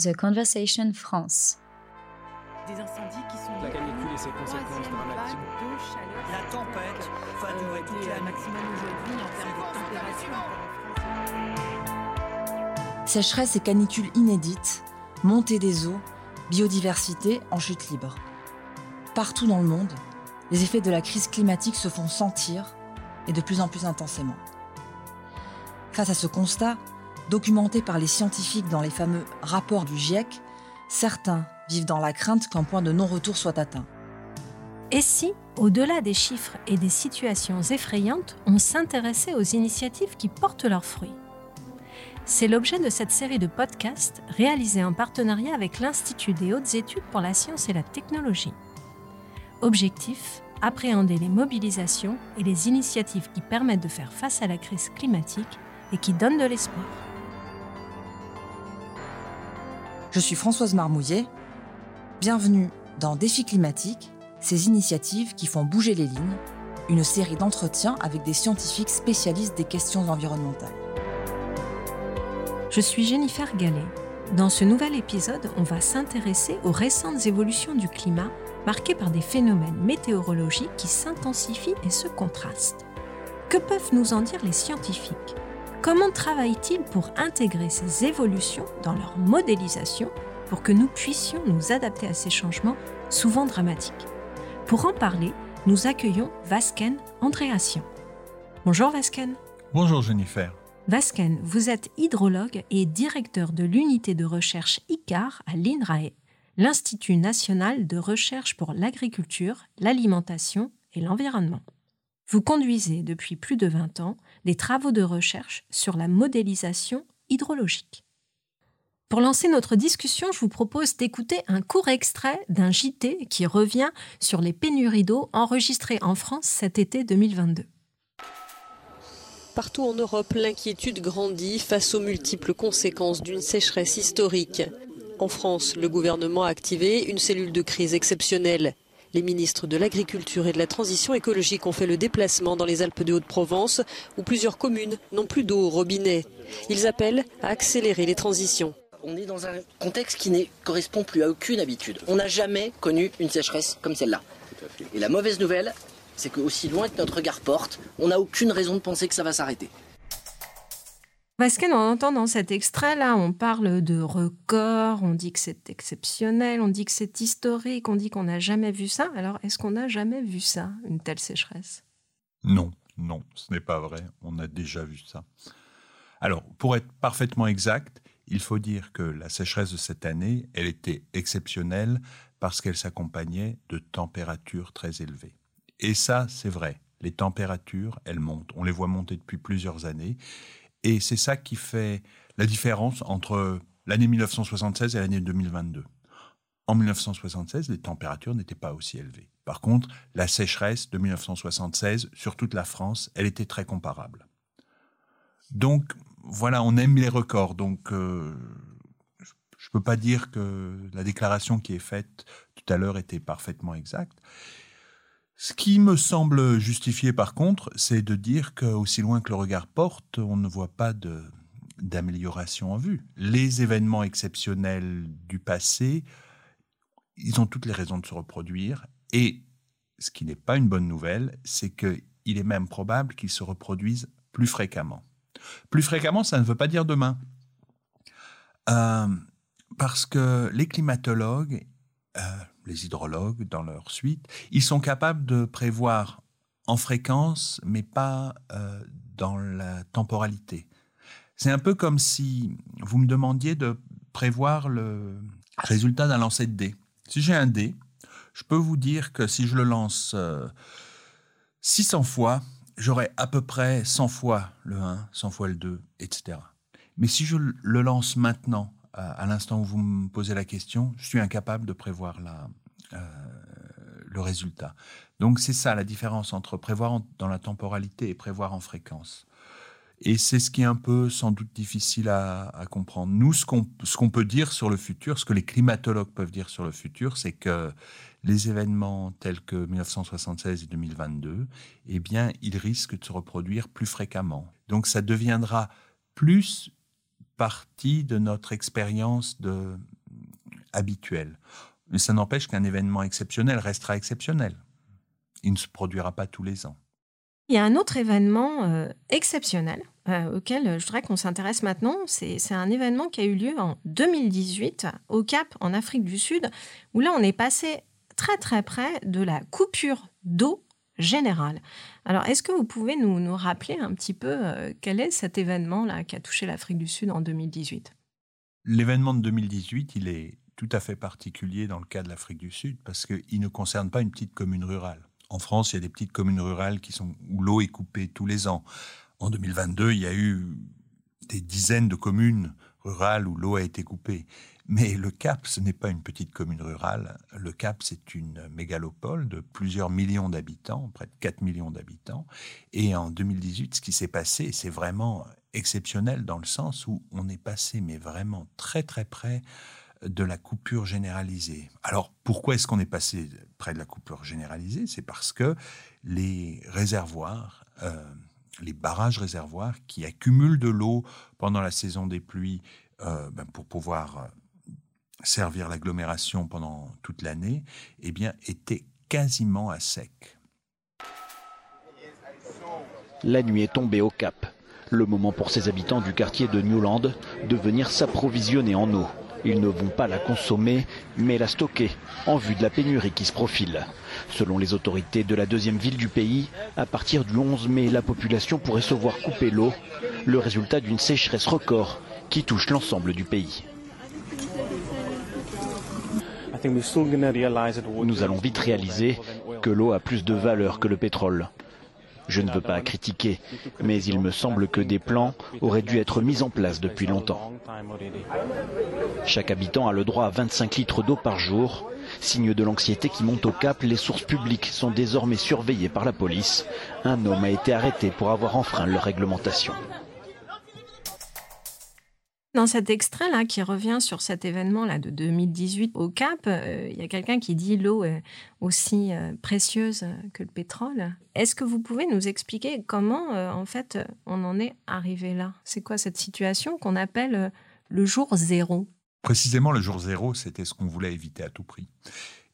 The Conversation France. Des incendies qui sont La canicule et ses conséquences dramatiques. de chaleur. La tempête va durer toute la nuit. maximum aujourd'hui en termes de température. Sécheresse et canicule inédites, montée des eaux, biodiversité en chute libre. Partout dans le monde, les effets de la crise climatique se font sentir et de plus en plus intensément. Face à ce constat, documenté par les scientifiques dans les fameux rapports du GIEC, certains vivent dans la crainte qu'un point de non-retour soit atteint. Et si, au-delà des chiffres et des situations effrayantes, on s'intéressait aux initiatives qui portent leurs fruits? C'est l'objet de cette série de podcasts réalisée en partenariat avec l'Institut des hautes études pour la science et la technologie. Objectif appréhender les mobilisations et les initiatives qui permettent de faire face à la crise climatique et qui donnent de l'espoir. Je suis Françoise Marmouillet. Bienvenue dans Défi climatique, ces initiatives qui font bouger les lignes, une série d'entretiens avec des scientifiques spécialistes des questions environnementales. Je suis Jennifer Gallet. Dans ce nouvel épisode, on va s'intéresser aux récentes évolutions du climat marquées par des phénomènes météorologiques qui s'intensifient et se contrastent. Que peuvent nous en dire les scientifiques? Comment travaillent-ils pour intégrer ces évolutions dans leur modélisation pour que nous puissions nous adapter à ces changements souvent dramatiques? Pour en parler, nous accueillons Vasken Andréassian. Bonjour Vasken. Bonjour Jennifer. Vasken, vous êtes hydrologue et directeur de l'unité de recherche ICAR à l'INRAE, l'Institut national de recherche pour l'agriculture, l'alimentation et l'environnement. Vous conduisez depuis plus de 20 ans des travaux de recherche sur la modélisation hydrologique. Pour lancer notre discussion, je vous propose d'écouter un court extrait d'un JT qui revient sur les pénuries d'eau enregistrées en France cet été 2022. Partout en Europe, l'inquiétude grandit face aux multiples conséquences d'une sécheresse historique. En France, le gouvernement a activé une cellule de crise exceptionnelle. Les ministres de l'Agriculture et de la Transition écologique ont fait le déplacement dans les Alpes de Haute-Provence, où plusieurs communes n'ont plus d'eau au robinet. Ils appellent à accélérer les transitions. On est dans un contexte qui ne correspond plus à aucune habitude. On n'a jamais connu une sécheresse comme celle-là. Et la mauvaise nouvelle, c'est qu'aussi loin que notre regard porte, on n'a aucune raison de penser que ça va s'arrêter. Vasken, on entend dans cet extrait-là, on parle de record, on dit que c'est exceptionnel, on dit que c'est historique, on dit qu'on n'a jamais vu ça. Alors, est-ce qu'on n'a jamais vu ça, une telle sécheresse? Non, non, ce n'est pas vrai. On a déjà vu ça. Alors, pour être parfaitement exact, il faut dire que la sécheresse de cette année, elle était exceptionnelle parce qu'elle s'accompagnait de températures très élevées. Et ça, c'est vrai. Les températures, elles montent. On les voit monter depuis plusieurs années. Et c'est ça qui fait la différence entre l'année 1976 et l'année 2022. En 1976, les températures n'étaient pas aussi élevées. Par contre, la sécheresse de 1976 sur toute la France, elle était très comparable. Donc, voilà, on aime les records. Donc, euh, je ne peux pas dire que la déclaration qui est faite tout à l'heure était parfaitement exacte. Ce qui me semble justifié, par contre, c'est de dire qu'aussi loin que le regard porte, on ne voit pas d'amélioration en vue. Les événements exceptionnels du passé, ils ont toutes les raisons de se reproduire. Et ce qui n'est pas une bonne nouvelle, c'est qu'il est même probable qu'ils se reproduisent plus fréquemment. Plus fréquemment, ça ne veut pas dire demain. Euh, parce que les climatologues, euh, les hydrologues dans leur suite, ils sont capables de prévoir en fréquence, mais pas euh, dans la temporalité. C'est un peu comme si vous me demandiez de prévoir le résultat d'un lancer de dés. Si j'ai un dé, je peux vous dire que si je le lance euh, 600 fois, j'aurai à peu près 100 fois le 1, 100 fois le 2, etc. Mais si je le lance maintenant, à, à l'instant où vous me posez la question, je suis incapable de prévoir la, euh, le résultat. Donc c'est ça la différence entre prévoir dans la temporalité et prévoir en fréquence. Et c'est ce qui est un peu sans doute difficile à, comprendre. Nous, ce qu'on qu'on peut dire sur le futur, ce que les climatologues peuvent dire sur le futur, c'est que les événements tels que 1976 et 2022, eh bien, ils risquent de se reproduire plus fréquemment. Donc ça deviendra plus partie de notre expérience de habituelle. Mais ça n'empêche qu'un événement exceptionnel restera exceptionnel. Il ne se produira pas tous les ans. Il y a un autre événement euh, exceptionnel euh, auquel je voudrais qu'on s'intéresse maintenant. C'est un événement qui a eu lieu en 2018 au Cap, en Afrique du Sud, où là, on est passé très très près de la coupure d'eau générale. Alors, est-ce que vous pouvez nous, nous rappeler un petit peu euh, quel est cet événement-là qui a touché l'Afrique du Sud en 2018 L'événement de 2018, il est tout à fait particulier dans le cas de l'Afrique du Sud parce qu'il ne concerne pas une petite commune rurale. En France, il y a des petites communes rurales qui sont, où l'eau est coupée tous les ans. En 2022, il y a eu des dizaines de communes rurales où l'eau a été coupée. Mais le Cap, ce n'est pas une petite commune rurale. Le Cap, c'est une mégalopole de plusieurs millions d'habitants, près de 4 millions d'habitants. Et en 2018, ce qui s'est passé, c'est vraiment exceptionnel dans le sens où on est passé, mais vraiment très très près de la coupure généralisée. Alors pourquoi est-ce qu'on est passé près de la coupure généralisée? C'est parce que les réservoirs, euh, les barrages réservoirs qui accumulent de l'eau pendant la saison des pluies euh, ben, pour pouvoir euh, servir l'agglomération pendant toute l'année, eh bien, étaient quasiment à sec. La nuit est tombée au Cap. Le moment pour ces habitants du quartier de Newland de venir s'approvisionner en eau. Ils ne vont pas la consommer, mais la stocker en vue de la pénurie qui se profile. Selon les autorités de la deuxième ville du pays, à partir du 11 mai, la population pourrait se voir couper l'eau, le résultat d'une sécheresse record qui touche l'ensemble du pays. Nous allons vite réaliser que l'eau a plus de valeur que le pétrole. Je ne veux pas critiquer, mais il me semble que des plans auraient dû être mis en place depuis longtemps. Chaque habitant a le droit à 25 litres d'eau par jour. Signe de l'anxiété qui monte au cap, les sources publiques sont désormais surveillées par la police. Un homme a été arrêté pour avoir enfreint leur réglementation. Dans cet extrait-là qui revient sur cet événement-là de 2018 au Cap, euh, il y a quelqu'un qui dit l'eau est aussi euh, précieuse que le pétrole. Est-ce que vous pouvez nous expliquer comment, euh, en fait, on en est arrivé là? C'est quoi cette situation qu'on appelle euh, le jour zéro? Précisément, le jour zéro, c'était ce qu'on voulait éviter à tout prix.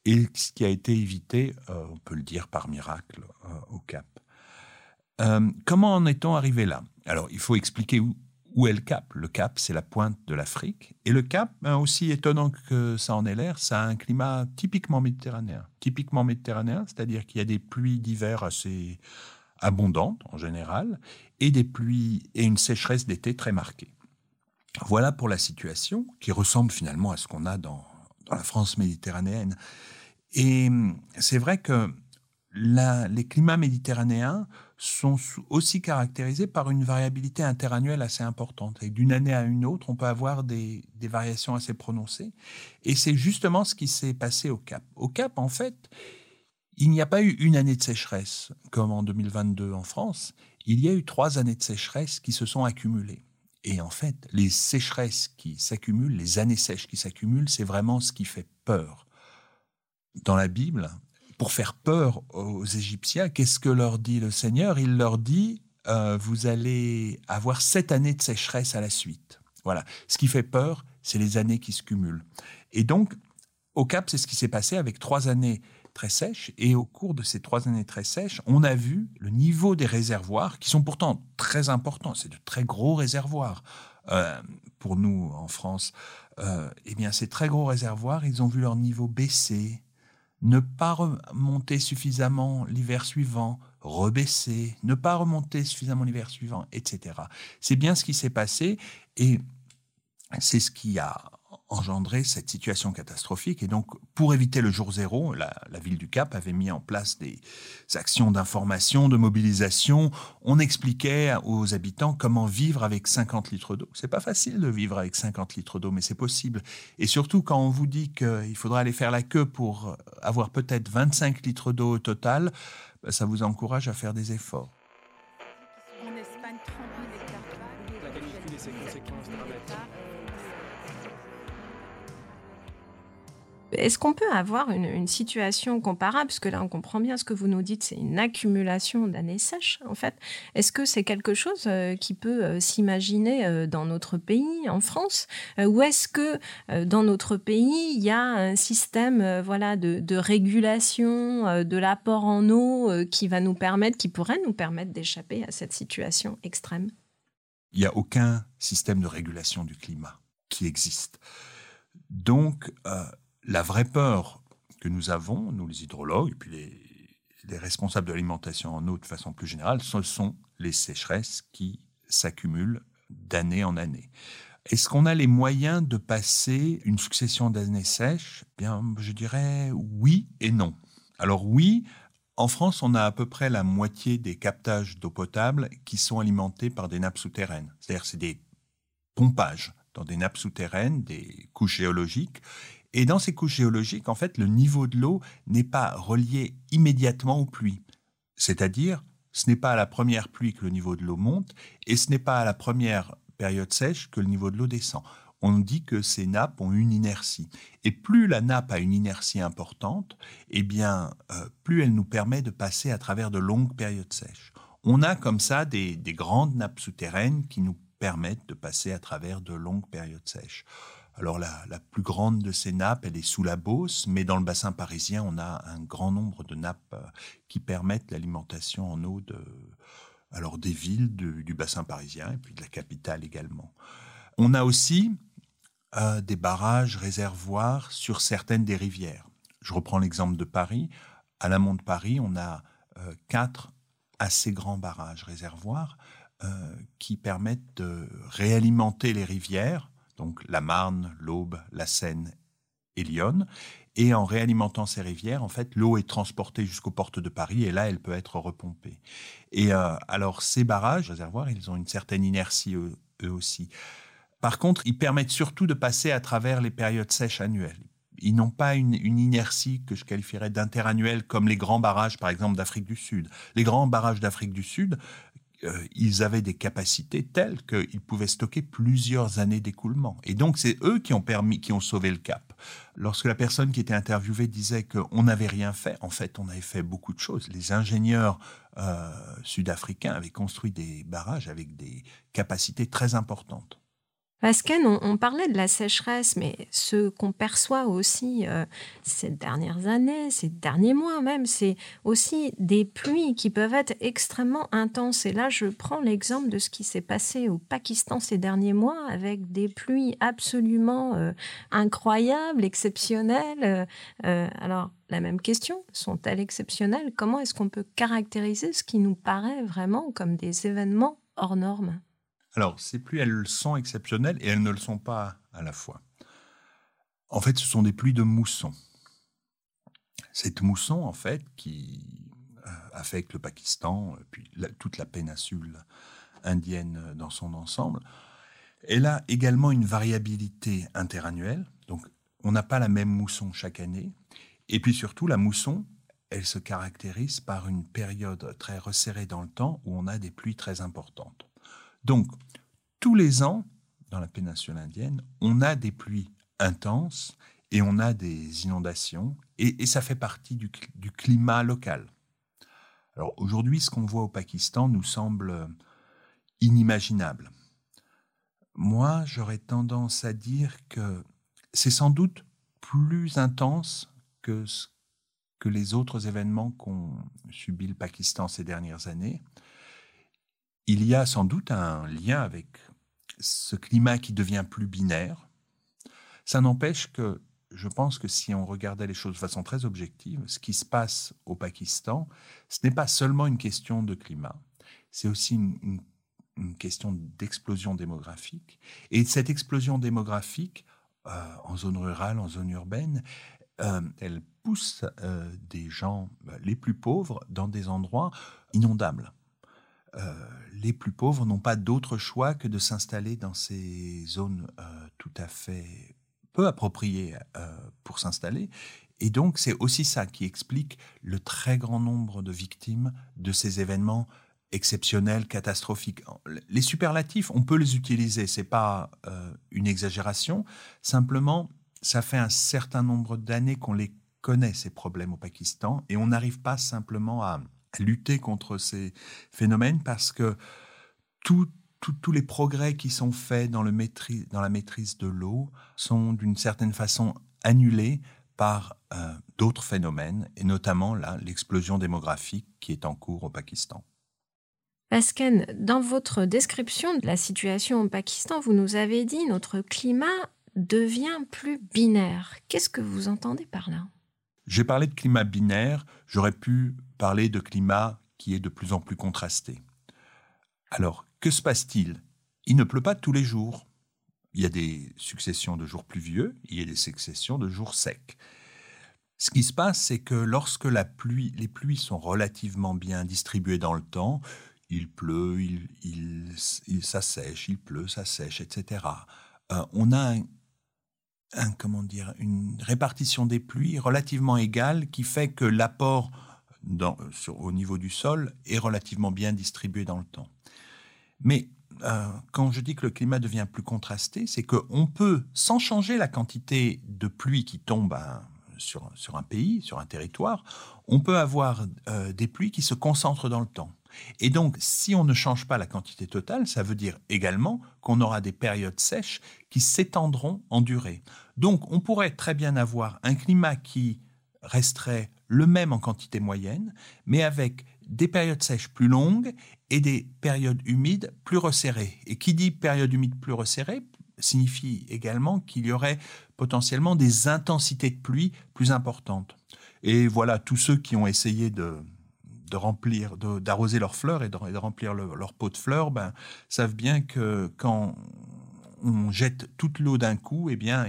Et ce qui a été évité, euh, on peut le dire par miracle, euh, au Cap. Euh, comment en est-on arrivé là? Alors, il faut expliquer où, où est le Cap? Le Cap, c'est la pointe de l'Afrique. Et le Cap, ben, aussi étonnant que ça en ait l'air, ça a un climat typiquement méditerranéen. Typiquement méditerranéen, c'est-à-dire qu'il y a des pluies d'hiver assez abondantes en général, et des pluies et une sécheresse d'été très marquée. Voilà pour la situation qui ressemble finalement à ce qu'on a dans, la France méditerranéenne. Et c'est vrai que les climats méditerranéens sont aussi caractérisés par une variabilité interannuelle assez importante. Et d'une année à une autre, on peut avoir des, des variations assez prononcées. Et c'est justement ce qui s'est passé au Cap. Au Cap, en fait, il n'y a pas eu une année de sécheresse comme en 2022 en France. Il y a eu trois années de sécheresse qui se sont accumulées. Et en fait, les sécheresses qui s'accumulent, les années sèches qui s'accumulent, c'est vraiment ce qui fait peur. Dans la Bible, pour faire peur aux Égyptiens, qu'est-ce que leur dit le Seigneur? Il leur dit, euh, vous allez avoir sept années de sécheresse à la suite. Voilà. Ce qui fait peur, c'est les années qui se cumulent. Et donc, au Cap, c'est ce qui s'est passé avec trois années très sèches. Et au cours de ces trois années très sèches, on a vu le niveau des réservoirs, qui sont pourtant très importants. C'est de très gros réservoirs euh, pour nous en France. Euh, eh bien, ces très gros réservoirs, ils ont vu leur niveau baisser, ne pas remonter suffisamment l'hiver suivant, rebaisser, ne pas remonter suffisamment l'hiver suivant, etc. C'est bien ce qui s'est passé et c'est ce qui a engendré cette situation catastrophique. Et donc, pour éviter le jour zéro, la, la ville du Cap avait mis en place des actions d'information, de mobilisation. On expliquait aux habitants comment vivre avec 50 litres d'eau. C'est pas facile de vivre avec 50 litres d'eau, mais c'est possible. Et surtout, quand on vous dit qu'il faudra aller faire la queue pour avoir peut-être 25 litres d'eau au total, ben, ça vous encourage à faire des efforts. Est-ce qu'on peut avoir une, situation comparable? Parce que là, on comprend bien ce que vous nous dites, c'est une accumulation d'années sèches, en fait. Est-ce que c'est quelque chose euh, qui peut euh, s'imaginer euh, dans notre pays, en France? Ou est-ce que dans notre pays, il y a un système voilà, de, régulation de l'apport en eau qui va nous permettre, qui pourrait nous permettre d'échapper à cette situation extrême? Il n'y a aucun système de régulation du climat qui existe. Donc, la vraie peur que nous avons, nous les hydrologues, et puis les, responsables de l'alimentation en eau de façon plus générale, ce sont les sécheresses qui s'accumulent d'année en année. Est-ce qu'on a les moyens de passer une succession d'années sèches? Bien, je dirais oui et non. Alors oui, en France, on a à peu près la moitié des captages d'eau potable qui sont alimentés par des nappes souterraines. C'est-à-dire, c'est des pompages dans des nappes souterraines, des couches géologiques, et dans ces couches géologiques, en fait, le niveau de l'eau n'est pas relié immédiatement aux pluies. C'est-à-dire, ce n'est pas à la première pluie que le niveau de l'eau monte, et ce n'est pas à la première période sèche que le niveau de l'eau descend. On dit que ces nappes ont une inertie. Et plus la nappe a une inertie importante, eh bien, euh, plus elle nous permet de passer à travers de longues périodes sèches. On a comme ça des grandes nappes souterraines qui nous permettent de passer à travers de longues périodes sèches. Alors la, plus grande de ces nappes, elle est sous la Beauce, mais dans le bassin parisien, on a un grand nombre de nappes euh, qui permettent l'alimentation en eau de, alors des villes du bassin parisien et puis de la capitale également. On a aussi euh, des barrages réservoirs sur certaines des rivières. Je reprends l'exemple de Paris. À l'amont de Paris, on a euh, quatre assez grands barrages réservoirs qui permettent de réalimenter les rivières donc la Marne, l'Aube, la Seine et l'Yonne. Et en réalimentant ces rivières, en fait, l'eau est transportée jusqu'aux portes de Paris et là, elle peut être repompée. Et euh, alors, ces barrages, réservoirs, ils ont une certaine inertie eux, aussi. Par contre, ils permettent surtout de passer à travers les périodes sèches annuelles. Ils n'ont pas une, une, inertie que je qualifierais d'interannuelle comme les grands barrages, par exemple, d'Afrique du Sud. Les grands barrages d'Afrique du Sud, ils avaient des capacités telles qu'ils pouvaient stocker plusieurs années d'écoulement. Et donc, c'est eux qui ont permis, qui ont sauvé le cap. Lorsque la personne qui était interviewée disait qu'on n'avait rien fait, en fait, on avait fait beaucoup de choses. Les ingénieurs euh, sud-africains avaient construit des barrages avec des capacités très importantes. Pascal, on, on, parlait de la sécheresse, mais ce qu'on perçoit aussi euh, ces dernières années, ces derniers mois même, c'est aussi des pluies qui peuvent être extrêmement intenses. Et là, je prends l'exemple de ce qui s'est passé au Pakistan ces derniers mois, avec des pluies absolument euh, incroyables, exceptionnelles. Euh, alors, la même question, sont-elles exceptionnelles? Comment est-ce qu'on peut caractériser ce qui nous paraît vraiment comme des événements hors normes? Alors, ces pluies, elles sont exceptionnelles et elles ne le sont pas à la fois. En fait, ce sont des pluies de mousson. Cette mousson, en fait, qui euh, affecte le Pakistan, puis toute la péninsule indienne dans son ensemble, elle a également une variabilité interannuelle. Donc, on n'a pas la même mousson chaque année. Et puis surtout, la mousson, elle se caractérise par une période très resserrée dans le temps où on a des pluies très importantes. Donc, tous les ans, dans la péninsule indienne, on a des pluies intenses et on a des inondations, et, ça fait partie du, climat local. Alors aujourd'hui, ce qu'on voit au Pakistan nous semble inimaginable. Moi, j'aurais tendance à dire que c'est sans doute plus intense que, que les autres événements qu'ont subi le Pakistan ces dernières années il y a sans doute un lien avec ce climat qui devient plus binaire. Ça n'empêche que je pense que si on regardait les choses de façon très objective, ce qui se passe au Pakistan, ce n'est pas seulement une question de climat, c'est aussi une, question d'explosion démographique. Et cette explosion démographique, euh, en zone rurale, en zone urbaine, euh, elle pousse euh, des gens les plus pauvres dans des endroits inondables. Euh, les plus pauvres n'ont pas d'autre choix que de s'installer dans ces zones euh, tout à fait peu appropriées euh, pour s'installer. Et donc, c'est aussi ça qui explique le très grand nombre de victimes de ces événements exceptionnels, catastrophiques. Les superlatifs, on peut les utiliser, c'est pas une exagération. Simplement, ça fait un certain nombre d'années qu'on les connaît, ces problèmes au Pakistan, et on n'arrive pas simplement à lutter contre ces phénomènes parce que tous les progrès qui sont faits dans, maîtrise, la maîtrise de l'eau sont d'une certaine façon annulés par euh, d'autres phénomènes, et notamment l'explosion démographique qui est en cours au Pakistan. Pascal, dans votre description de la situation au Pakistan, vous nous avez dit notre climat devient plus binaire. Qu'est-ce que vous entendez par là? J'ai parlé de climat binaire, j'aurais pu parler de climat qui est de plus en plus contrasté. Alors, que se passe-t-il? Il ne pleut pas tous les jours. Il y a des successions de jours pluvieux, il y a des successions de jours secs. Ce qui se passe, c'est que lorsque la pluie, les pluies sont relativement bien distribuées dans le temps, il pleut, il, il, sèche, il pleut, ça sèche, etc. Euh, on a un, comment dire, une répartition des pluies relativement égale qui fait que l'apport au niveau du sol est relativement bien distribué dans le temps. Mais euh, quand je dis que le climat devient plus contrasté, c'est qu'on peut, sans changer la quantité de pluie qui tombe sur, sur, un pays, sur un territoire, on peut avoir euh, des pluies qui se concentrent dans le temps. Et donc, si on ne change pas la quantité totale, ça veut dire également qu'on aura des périodes sèches qui s'étendront en durée. Donc, on pourrait très bien avoir un climat qui resterait le même en quantité moyenne, mais avec des périodes sèches plus longues et des périodes humides plus resserrées. Et qui dit période humide plus resserrée signifie également qu'il y aurait potentiellement des intensités de pluie plus importantes. Et voilà, tous ceux qui ont essayé de, de remplir, d'arroser leurs fleurs et de, remplir leur pot de fleurs, ben, savent bien que quand on jette toute l'eau d'un coup, eh bien,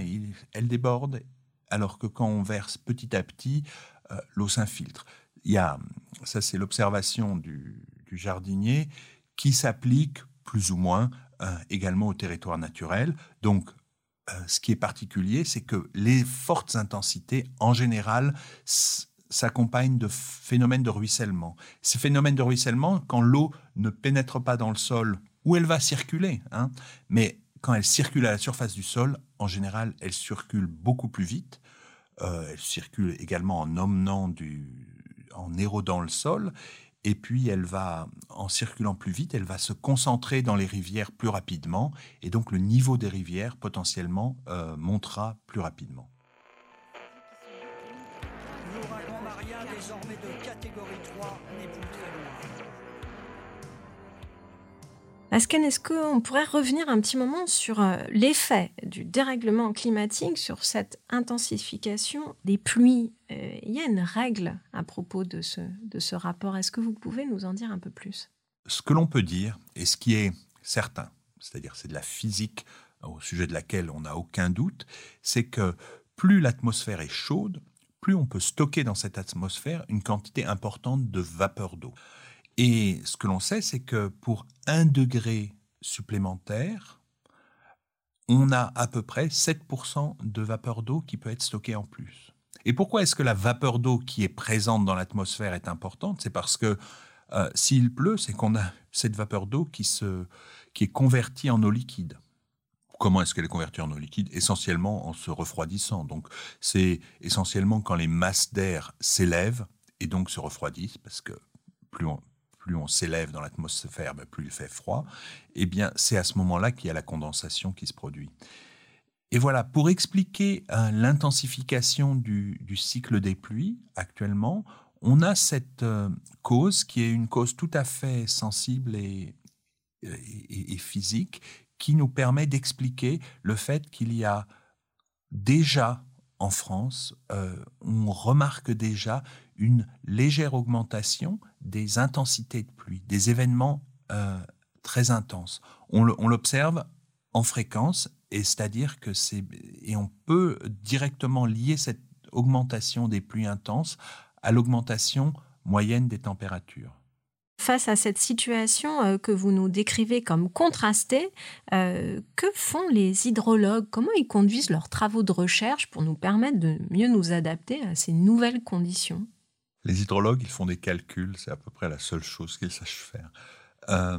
elle déborde, alors que quand on verse petit à petit, euh, l'eau s'infiltre. Il y a, ça c'est l'observation du, jardinier qui s'applique plus ou moins euh, également au territoire naturel. Donc, euh, ce qui est particulier, c'est que les fortes intensités, en général, s'accompagnent de phénomènes de ruissellement. Ces phénomènes de ruissellement, quand l'eau ne pénètre pas dans le sol, où elle va circuler, hein, mais quand elle circule à la surface du sol, en général, elle circule beaucoup plus vite. Euh, elle circule également en érodant le sol. Et puis, elle va, en circulant plus vite, elle va se concentrer dans les rivières plus rapidement. Et donc, le niveau des rivières, potentiellement, euh, montera plus rapidement. Maria, désormais de catégorie 3, n'est plus très loin. Asken, est-ce qu'on pourrait revenir un petit moment sur euh, l'effet du dérèglement climatique sur cette intensification des pluies? Euh, Il y a une règle à propos de ce, de ce rapport. Est-ce que vous pouvez nous en dire un peu plus? Ce que l'on peut dire, et ce qui est certain, c'est-à-dire c'est de la physique au sujet de laquelle on n'a aucun doute, c'est que plus l'atmosphère est chaude, plus on peut stocker dans cette atmosphère une quantité importante de vapeur d'eau. Et ce que l'on sait, c'est que pour un degré supplémentaire, on a à peu près 7% de vapeur d'eau qui peut être stockée en plus. Et pourquoi est-ce que la vapeur d'eau qui est présente dans l'atmosphère est importante? C'est parce que euh, s'il pleut, c'est qu'on a cette vapeur d'eau qui, qui est convertie en eau liquide. Comment est-ce qu'elle est convertie en eau liquide Essentiellement en se refroidissant. Donc c'est essentiellement quand les masses d'air s'élèvent et donc se refroidissent, parce que plus on, s'élève dans l'atmosphère, ben, plus il fait froid, eh bien c'est à ce moment-là qu'il y a la condensation qui se produit. Et voilà, pour expliquer euh, l'intensification du, cycle des pluies actuellement, on a cette euh, cause qui est une cause tout à fait sensible et physique qui nous permet d'expliquer le fait qu'il y a déjà en France, euh, on remarque déjà une légère augmentation des intensités de pluie, des événements euh, très intenses. On l'observe en fréquence, et c'est-à-dire que c'est et on peut directement lier cette augmentation des pluies intenses à l'augmentation moyenne des températures. Face à cette situation euh, que vous nous décrivez comme contrastée, euh, que font les hydrologues? Comment ils conduisent leurs travaux de recherche pour nous permettre de mieux nous adapter à ces nouvelles conditions? Les hydrologues, ils font des calculs, c'est à peu près la seule chose qu'ils sachent faire. Euh,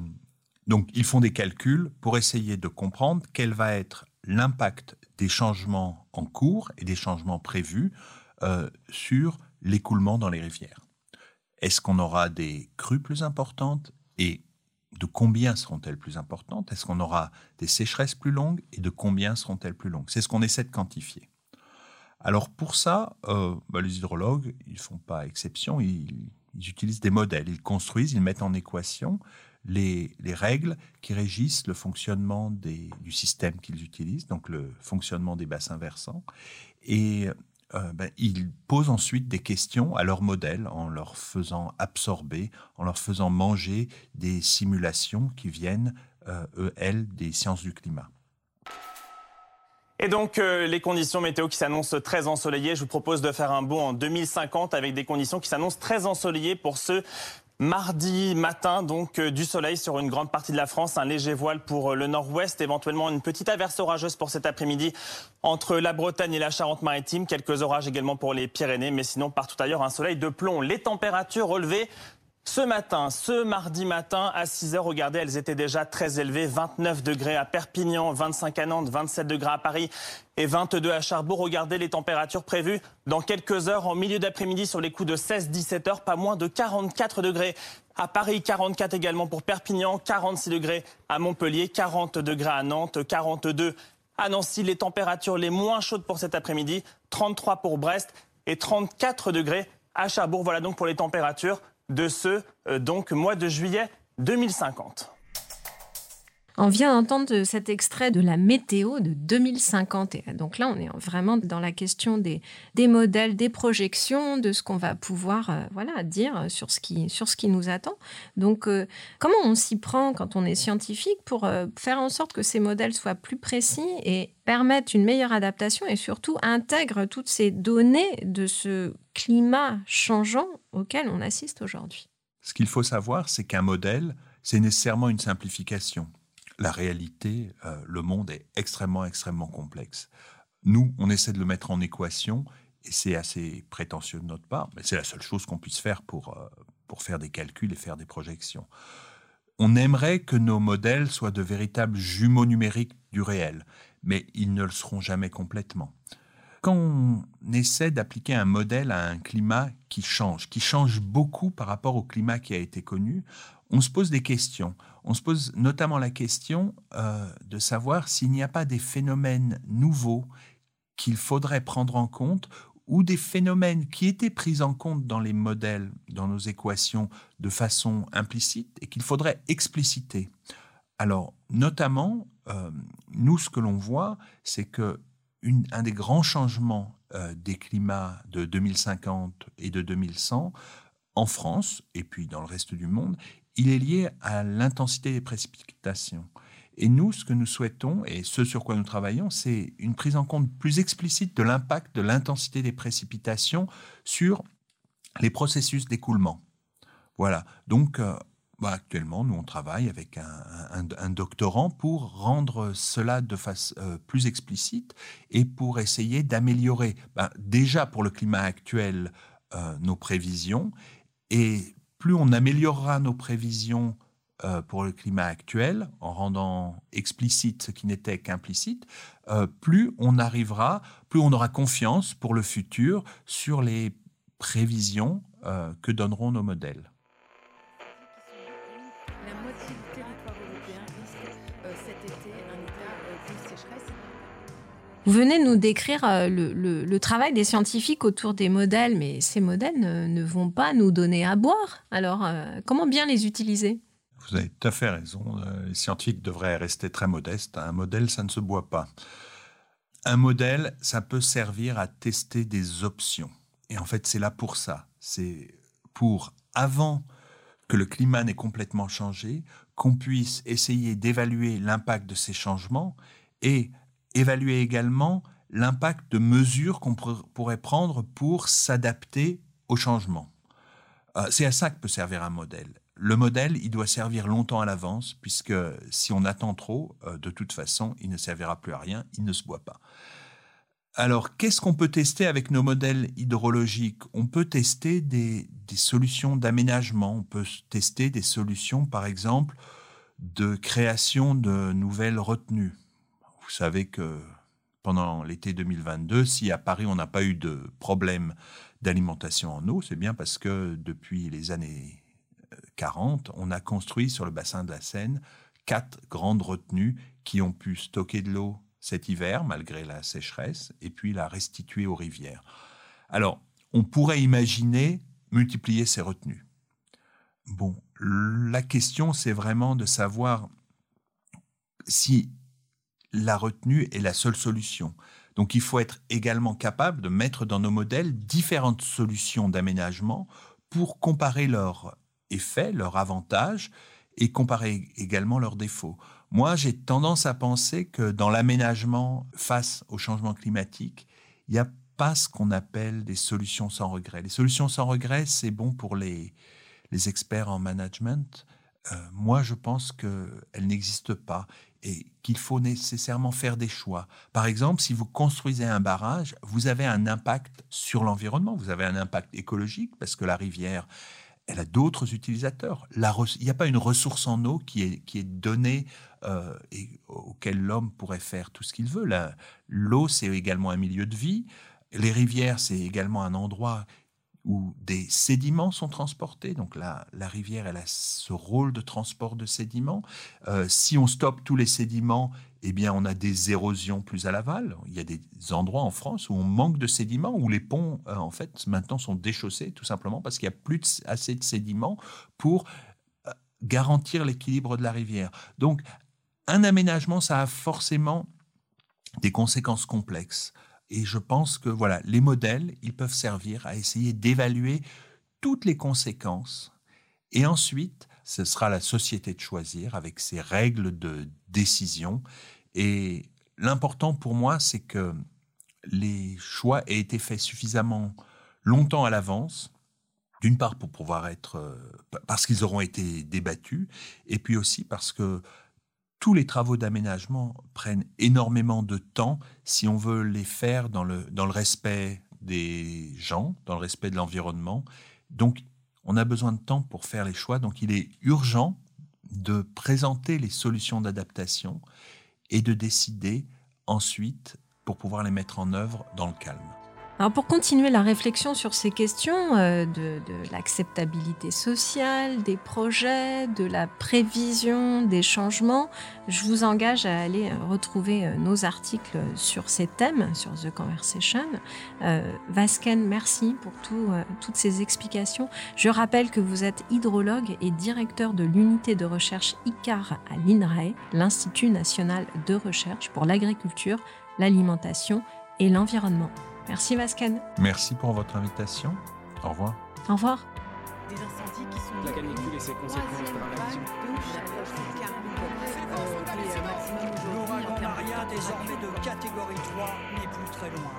donc, ils font des calculs pour essayer de comprendre quelle va être l'impact des changements en cours et des changements prévus sur l'écoulement dans les rivières. Est-ce qu'on aura des crues plus importantes et de combien seront-elles plus importantes? Est-ce qu'on aura des sécheresses plus longues et de combien seront-elles plus longues? C'est ce qu'on essaie de quantifier. Alors pour ça, euh, bah, les hydrologues, ils ne font pas exception, ils, utilisent des modèles, ils construisent, ils mettent en équation les, règles qui régissent le fonctionnement du système qu'ils utilisent, donc le fonctionnement des bassins versants. Et euh, ben, ils posent ensuite des questions à leur modèle en leur faisant absorber, en leur faisant manger des simulations qui viennent, euh, elles, des sciences du climat. Et donc, euh, les conditions météo qui s'annoncent très ensoleillées, je vous propose de faire un bond en 2050 avec des conditions qui s'annoncent très ensoleillées pour ce Mardi matin, donc euh, du soleil sur une grande partie de la France, un léger voile pour euh, le nord-ouest, éventuellement une petite averse orageuse pour cet après-midi entre la Bretagne et la Charente-Maritime, quelques orages également pour les Pyrénées, mais sinon partout ailleurs un soleil de plomb. Les températures relevées ce matin, ce mardi matin, à 6 h regardez, elles étaient déjà très élevées. 29 degrés à Perpignan, 25 à Nantes, 27 degrés à Paris et 22 à Charbourg. Regardez les températures prévues dans quelques heures, en milieu d'après-midi, sur les coups de 16-17 heures, pas moins de 44 degrés. À Paris, 44 également pour Perpignan, 46 degrés à Montpellier, 40 degrés à Nantes, 42 à Nancy. Les températures les moins chaudes pour cet après-midi, 33 pour Brest et 34 degrés à Charbourg. Voilà donc pour les températures de ce euh, donc mois de juillet 2050. On vient d'entendre cet extrait de la météo de 2050. Et donc là, on est vraiment dans la question des, modèles, des projections, de ce qu'on va pouvoir euh, voilà, dire sur ce, qui, sur ce qui nous attend. Donc, euh, comment on s'y prend quand on est scientifique pour faire en sorte que ces modèles soient plus précis et permettent une meilleure adaptation et surtout intègrent toutes ces données de ce climat changeant auquel on assiste aujourd'hui? Ce qu'il faut savoir, c'est qu'un modèle, c'est nécessairement une simplification. La réalité, euh, le monde est extrêmement, extrêmement complexe. Nous, on essaie de le mettre en équation, et c'est assez prétentieux de notre part, mais c'est la seule chose qu'on puisse faire pour, euh, pour faire des calculs et faire des projections. On aimerait que nos modèles soient de véritables jumeaux numériques du réel, mais ils ne le seront jamais complètement quand on essaie d'appliquer un modèle à un climat qui change, qui change beaucoup par rapport au climat qui a été connu, on se pose des questions. On se pose notamment la question euh, de savoir s'il n'y a pas des phénomènes nouveaux qu'il faudrait prendre en compte ou des phénomènes qui étaient pris en compte dans les modèles, dans nos équations, de façon implicite et qu'il faudrait expliciter. Alors, notamment, euh, nous, ce que l'on voit, c'est que un des grands changements euh, des climats de 2050 et de 2100 en France et puis dans le reste du monde, il est lié à l'intensité des précipitations. Et nous, ce que nous souhaitons et ce sur quoi nous travaillons, c'est une prise en compte plus explicite de l'impact de l'intensité des précipitations sur les processus d'écoulement. Voilà. Donc, euh, bah, actuellement, nous, on travaille avec un, doctorant pour rendre cela de façon euh, plus explicite et pour essayer d'améliorer, bah, déjà pour le climat actuel, euh, nos prévisions. Et plus on améliorera nos prévisions euh, pour le climat actuel, en rendant explicite ce qui n'était qu'implicite, plus on arrivera, plus on aura confiance pour le futur sur les prévisions que donneront nos modèles. Vous venez nous décrire euh, le, travail des scientifiques autour des modèles, mais ces modèles ne, vont pas nous donner à boire. Alors, euh, comment bien les utiliser? Vous avez tout à fait raison. Euh, les scientifiques devraient rester très modestes. Un modèle, ça ne se boit pas. Un modèle, ça peut servir à tester des options. Et en fait, c'est là pour ça. C'est pour, avant que le climat n'ait complètement changé, qu'on puisse essayer d'évaluer l'impact de ces changements et évaluer également l'impact de mesures qu'on pourrait prendre pour s'adapter au changement. Euh, c'est à ça que peut servir un modèle. Le modèle, il doit servir longtemps à l'avance, puisque si on attend trop, euh, de toute façon, il ne servira plus à rien, il ne se boit pas. Alors, qu'est-ce qu'on peut tester avec nos modèles hydrologiques? On peut tester des, des solutions d'aménagement, on peut tester des solutions, par exemple, de création de nouvelles retenues vous savez que pendant l'été 2022, si à Paris on n'a pas eu de problème d'alimentation en eau, c'est bien parce que depuis les années 40, on a construit sur le bassin de la Seine quatre grandes retenues qui ont pu stocker de l'eau cet hiver, malgré la sécheresse, et puis la restituer aux rivières. Alors, on pourrait imaginer multiplier ces retenues. Bon, la question, c'est vraiment de savoir si la retenue est la seule solution. Donc il faut être également capable de mettre dans nos modèles différentes solutions d'aménagement pour comparer leurs effets, leurs avantages et comparer également leurs défauts. Moi, j'ai tendance à penser que dans l'aménagement face au changement climatique, il n'y a pas ce qu'on appelle des solutions sans regret. Les solutions sans regret, c'est bon pour les, les experts en management. Euh, moi, je pense qu'elles n'existent pas et qu'il faut nécessairement faire des choix. Par exemple, si vous construisez un barrage, vous avez un impact sur l'environnement, vous avez un impact écologique parce que la rivière, elle a d'autres utilisateurs. il n'y a pas une ressource en eau qui est, donnée euh, et auquel l'homme pourrait faire tout ce qu'il veut. L'eau, c'est également un milieu de vie. Les rivières, c'est également un endroit où des sédiments sont transportés. Donc la, la rivière, elle a ce rôle de transport de sédiments. Euh, si on stoppe tous les sédiments, eh bien, on a des érosions plus à l'aval. Il y a des endroits en France où on manque de sédiments, où les ponts, euh, en fait, maintenant sont déchaussés, tout simplement parce qu'il n'y a plus assez de sédiments pour euh, garantir l'équilibre de la rivière. Donc, un aménagement, ça a forcément des conséquences complexes. Et je pense que voilà, les modèles, ils peuvent servir à essayer d'évaluer toutes les conséquences. Et ensuite, ce sera la société de choisir avec ses règles de décision. Et l'important pour moi, c'est que les choix aient été faits suffisamment longtemps à l'avance. D'une part pour pouvoir être, euh, parce qu'ils auront été débattus, et puis aussi parce que tous les travaux d'aménagement prennent énormément de temps si on veut les faire dans le, respect des gens, dans le respect de l'environnement. Donc, on a besoin de temps pour faire les choix. Donc, il est urgent de présenter les solutions d'adaptation et de décider ensuite pour pouvoir les mettre en œuvre dans le calme. Alors pour continuer la réflexion sur ces questions euh, de, l'acceptabilité sociale, des projets, de la prévision des changements, je vous engage à aller retrouver euh, nos articles sur ces thèmes, sur The Conversation. Euh, Vasken, merci pour toutes ces explications. Je rappelle que vous êtes hydrologue et directeur de l'unité de recherche ICAR à l'INRAE, l'Institut national de recherche pour l'agriculture, l'alimentation et l'environnement. Merci Vasken. Merci pour votre invitation. Au revoir. Au revoir. Des incendies qui sont la canicule et ses conséquences L'ouragan Maria, désormais de catégorie 3, n'est plus très loin.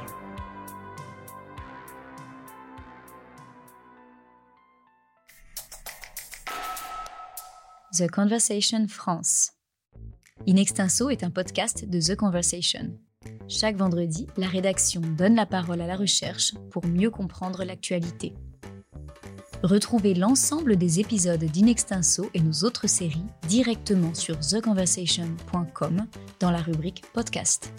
The Conversation France. In Extenso est un podcast de The Conversation. Chaque vendredi, la rédaction donne la parole à la recherche pour mieux comprendre l'actualité. Retrouvez l'ensemble des épisodes d'Inextinso et nos autres séries directement sur theconversation.com dans la rubrique Podcast.